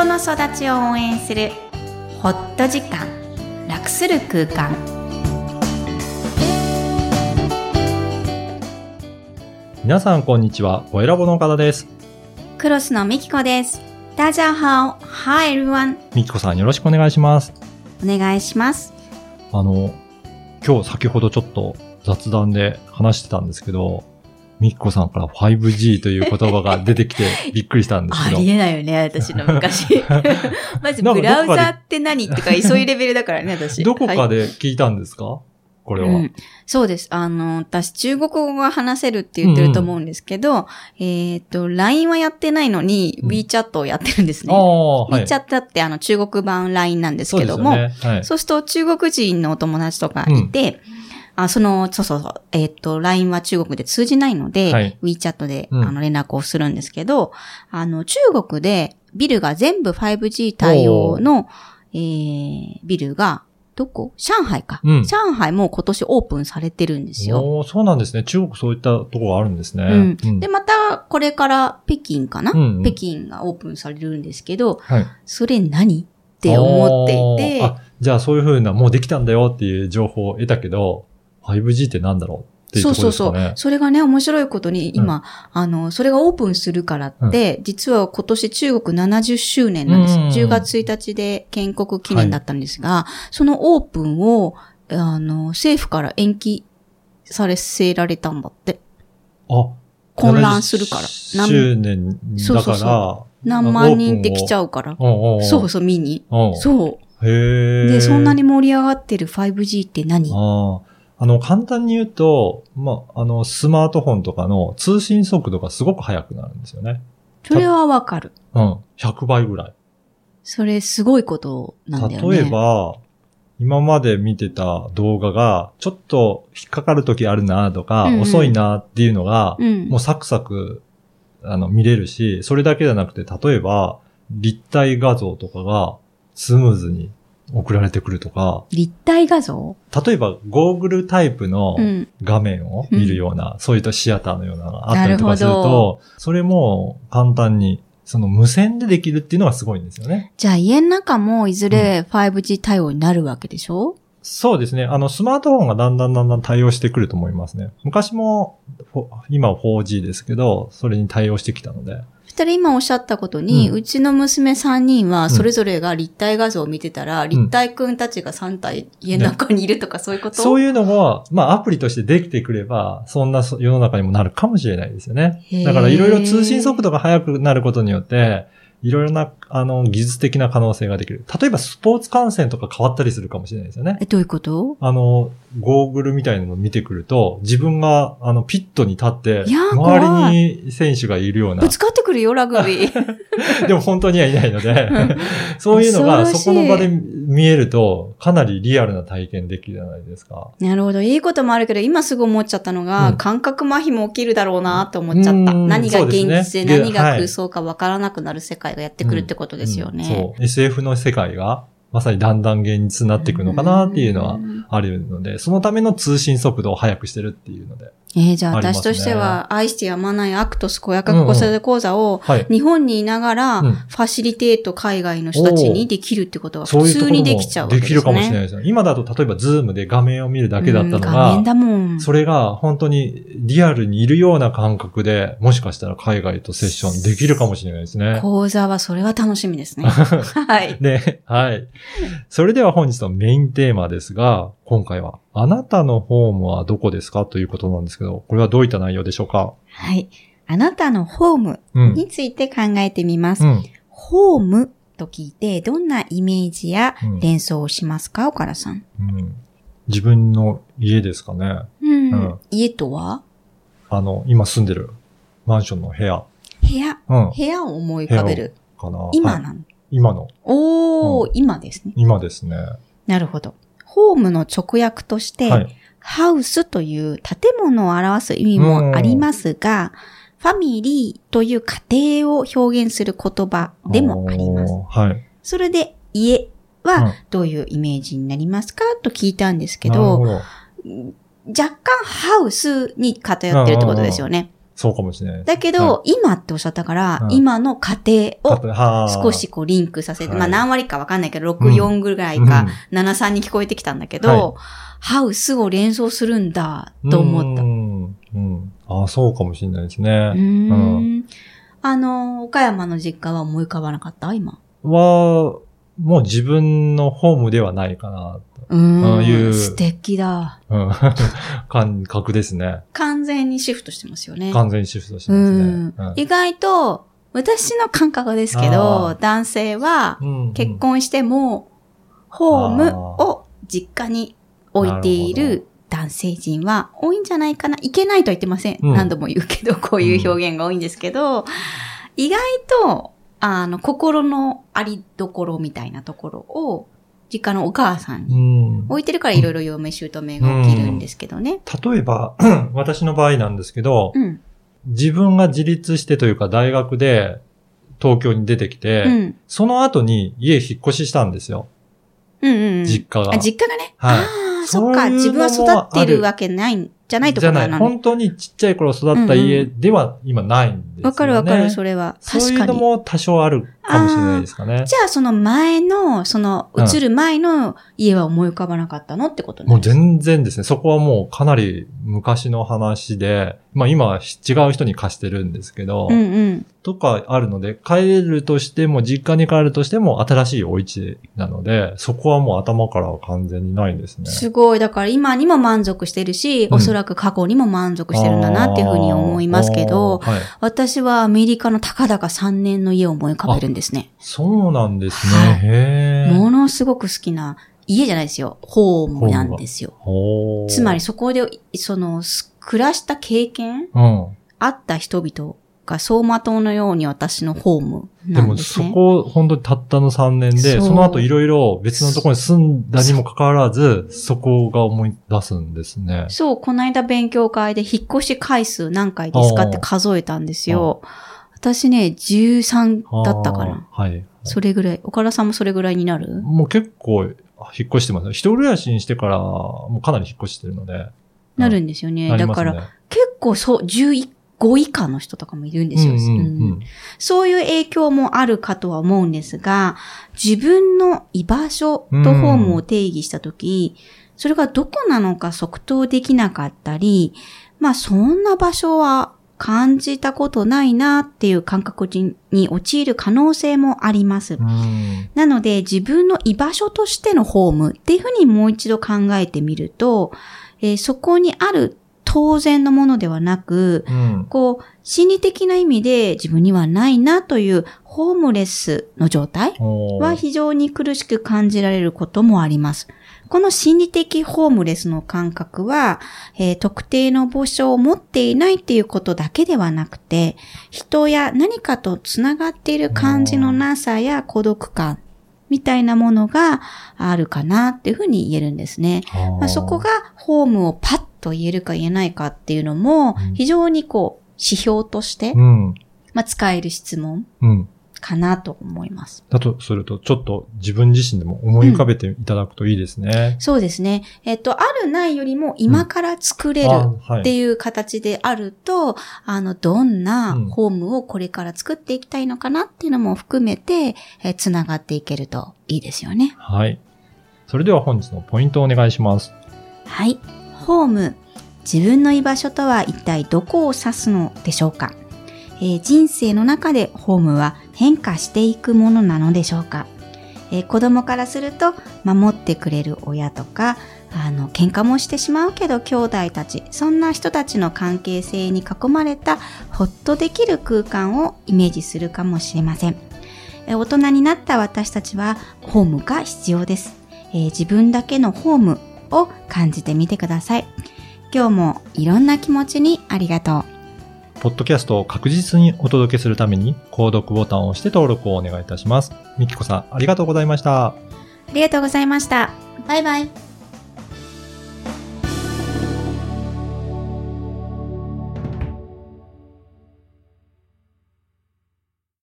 人の育ちを応援するホット時間楽する空間皆さんこんにちは。お選ぼの方です。クロスのミキコです大家好 Hi everyone みきこさんよろしくお願いします。お願いしますあの、今日先ほどちょっと雑談で話してたんですけど、みきこさんから 5G という言葉が出てきてびっくりしたんですけど。ありえないよね、私の昔。まず、ブラウザどって何とか、そういうレベルだからね、私。どこかはいで聞いたんですか、これは。うん、そうです。あの、私、中国語が話せるって言ってると思うんですけど、えっ、と、LINE はやってないのに、うん WeChat をやってるんですね。WeChat ってあの、中国版 LINE なんですけども、そうね。はい。そうすると中国人のお友達とかいて、あその、そうそうそう、えっ、と、LINE は中国で通じないので、はい。WeChat で、うん。あの連絡をするんですけど、あの、中国でビルが全部 5G 対応の、えー、ビルが、どこ？上海か、うん。上海も今年オープンされてるんですよ。そうなんですね。中国そういったところがあるんですね。うん。うん。で、また、これから北京かな、うんうん。北京がオープンされるんですけど、はい。それ何？って思っていて、じゃあそういうふうな、もうできたんだよっていう情報を得たけど、5G ってなんだろうっていうところですかね。そうそうそう。それがね、面白いことに、今、あの、それがオープンするからって、実は今年中国70周年なんです。うん10月1日で建国記念だったんですが、そのオープンを、あの、政府から延期されせられたんだって。あ、混乱するから。70周年だから、そうそう何万人って来ちう。ゃうから。そうそう、見に。うんそう。へえ。で、そんなに盛り上がってる 5G って何？あの、簡単に言うと、まあ、あの、スマートフォンとかの通信速度がすごく速くなるんですよね。それはわかる。うん。100倍ぐらい。それすごいことなんだよね。例えば、今まで見てた動画が、ちょっと引っかかる時あるなとか、うんうん遅いなっていうのが、うん。もうサクサク、あの、見れるし、それだけじゃなくて、例えば、立体画像とかがスムーズに送られてくるとか、立体画像？例えば、ゴーグルタイプのうん。画面を見るような、そういったシアターのようなのがあったりとかするなるそれも簡単に、その無線でできるっていうのがすごいんですよね。じゃあ家の中もいずれ 5G 対応になるわけでしょ、そうですね。あの、スマートフォンがだんだんだんだん対応してくると思いますね。昔も、今は 4G ですけど、それに対応してきたので。たら今おっしゃったことに、ううんちの娘3人はそれぞれが立体画像を見てたら、ん。立体くんたちが3体家の中にいるとかそういうこと、そういうのが、まあアプリとしてできてくれば、そんなそ世の中にもなるかもしれないですよね。だからいろいろ通信速度が速くなることによって、いろいろな、あの、技術的な可能性ができる。例えばスポーツ観戦とか変わったりするかもしれないですよね。え、どういうこと？あの、ゴーグルみたいなのを見てくると、自分が、あの、ピットに立って周りに選手がいるようなぶ、つかってくるよ、ラグビー。でも本当にはいないので、そういうのがそこの場で見えると、かなりリアルな体験できるじゃないですか。なるほど。いいこともあるけど、今すぐ思っちゃったのが、うん感覚麻痺も起きるだろうなって思っちゃった。うん何が現実でね何がはい空想かわからなくなる世界がやってくるってことですよね。うんそう。SF の世界が、まさにだんだん現実になっていくのかなっていうのはんあるので、そのための通信速度を速くしてるっていうので。えーじゃあ私としては、愛してやまないアクトス小子育て講座を、はい。日本にいながら、うんファシリテート海外の人たちにできるってことは普通にできちゃうわけですね。できるかもしれないですよ。今だと例えばズームで画面を見るだけだったのうん画面が、だもん。それが本当にリアルにいるような感覚で、もしかしたら海外とセッションできるかもしれないですね。講座はそれは楽しみですね。はい。で、はい。それでは本日のメインテーマですが、今回は、あなたのホームはどこですかということなんですけど、これはどういった内容でしょうか？はい。あなたのホームうん。について考えてみます。うん。ホームと聞いて、どんなイメージやうん連想をしますか、岡田さん。うん。自分の家ですかね。うん。うん家とは？あの、今住んでるマンションの部屋。部屋。うん。部屋を思い浮かべる。かな。はい今なの。今の。おー、う今ですね。今ですね。なるほど。ホームの直訳として、はい。ハウスという建物を表す意味もありますが、ファミリーという家庭を表現する言葉でもあります。はい。それで家うんはどういうイメージになりますか？と聞いたんですけど。若干ハウスに偏ってるってことですよね。そうかもしれない。だけど、は今っておっしゃったから、うん今の家庭をはあ少しこうリンクさせて、はいまあ何割かわかんないけど、うん6、4ぐらいか、7、3に聞こえてきたんだけど、ハウスを連想するんだと思った。う。うんうん。ああ、そうかもしれないですね。ーん。あの、岡山の実家は思い浮かばなかった？今。は、もう自分のホームではないかな、うーん。いう素敵だ。と。うん。感覚ですね。完全にシフトしてますよね。完全にシフトしてうますね。ん。意外と、私の感覚ですけあどー、男性はうん結婚しても、ホームを実家に置いていなるる男性陣は多いんじゃないかな。いけないとは言ってません。うん何度も言うけど、こういう表現が多いんですけど、意外と、あの、心のありどころみたいなところを、実家のお母さんうにん。置いてるからいろいろ嫁姑が起きるんですけどね。例えば、私の場合なんですけど、うん。自分が自立してというか大学で東京に出てきて、うん。その後に家引っ越ししたんですよ。うんうんうん。実家があ、実家がね。はいああ、そっか。自分は育ってるわけないんじゃないとこじゃない。ろなの。本当にちっちゃい頃育った家では今ないんですよね。わかるわかる、それは。そう確かに。いうのも多少あるかもしれないですかね。じゃあ、その前の、その、うん移る前の家は思い浮かばなかったのってことね。もう全然ですね。そこはもうかなり昔の話で、まあ今は違う人に貸してるんですけど、うんうん。とかあるので、帰るとしても、実家に帰るとしても新しいお家なので、そこはもう頭からは完全にないんですね。すごい。だから今にも満足してるし、うんおそらく過去にも満足してるんだなっていうふうに思いますけど、はい。私はアメリカのたかだか3年の家を思い浮かべるんですね。そうなんですはいね。へえ。ものすごく好きな家じゃないですよ。ホームなんですよ。つまり、そこで、その、す暮らした経験うん。会った人々が走馬灯のように私のホームでもなんですね。そこ、本当にたったの3年で、そうその後いろいろ別のところに住んだにもかかわらず、そこが思い出すんですね。そう、この間勉強会で引っ越し回数何回ですかって数えたんですよ。私ね、13だったかな。はい。それぐらい。岡田さんもそれぐらいになる？もう結構引っ越してますね。一人暮らしにしてから、もうかなり引っ越してるので。なるんですよね。ねだから、結構そう、15以下の人とかもいるんですよ。うんうんううんんそういう影響もあるかとは思うんですが、自分の居場所とホームを定義したとき、それがどこなのか即答できなかったり、まあそんな場所は感じたことないなっていう感覚に陥る可能性もあります。うんなので自分の居場所としてのホームっていうふうにもう一度考えてみると、えーそこにある当然のものではなく、うん。こう、心理的な意味で自分にはないなというホームレスの状態は非常に苦しく感じられることもあります。この心理的ホームレスの感覚は、えー特定の場所を持っていないっていうことだけではなくて、人や何かとつながっている感じのなさや孤独感みたいなものがあるかなっていうふうに言えるんですね。まあ、そこがホームをパッと言えるか言えないかっていうのもうん、非常にこう、指標として、うん。まあ、使える質問うん。かなと思います。だとすると、ちょっと自分自身でも思い浮かべていただくといいですね。そうですね。えっと、あるないよりも今から作れるあはいっていう形であると、あの、どんなうんホームをこれから作っていきたいのかなっていうのも含めて、えーつながっていけるといいですよね。はい。それでは本日のポイントをお願いします。はい。ホーム。自分の居場所とは一体どこを指すのでしょうか、えー人生の中でホームは変化していくものなのでしょうか、えー子供からすると守ってくれる親とか、あの、喧嘩もしてしまうけど兄弟たち、そんな人たちの関係性に囲まれたほっとできる空間をイメージするかもしれません。えー大人になった私たちはホームが必要です。えー自分だけのホームを感じてみてください。今日もいろんな気持ちにありがとう。ポッドキャストを確実にお届けするために、購読ボタンを押して登録をお願いいたします。みきこさん、ありがとうございました。ありがとうございました。バイバイ。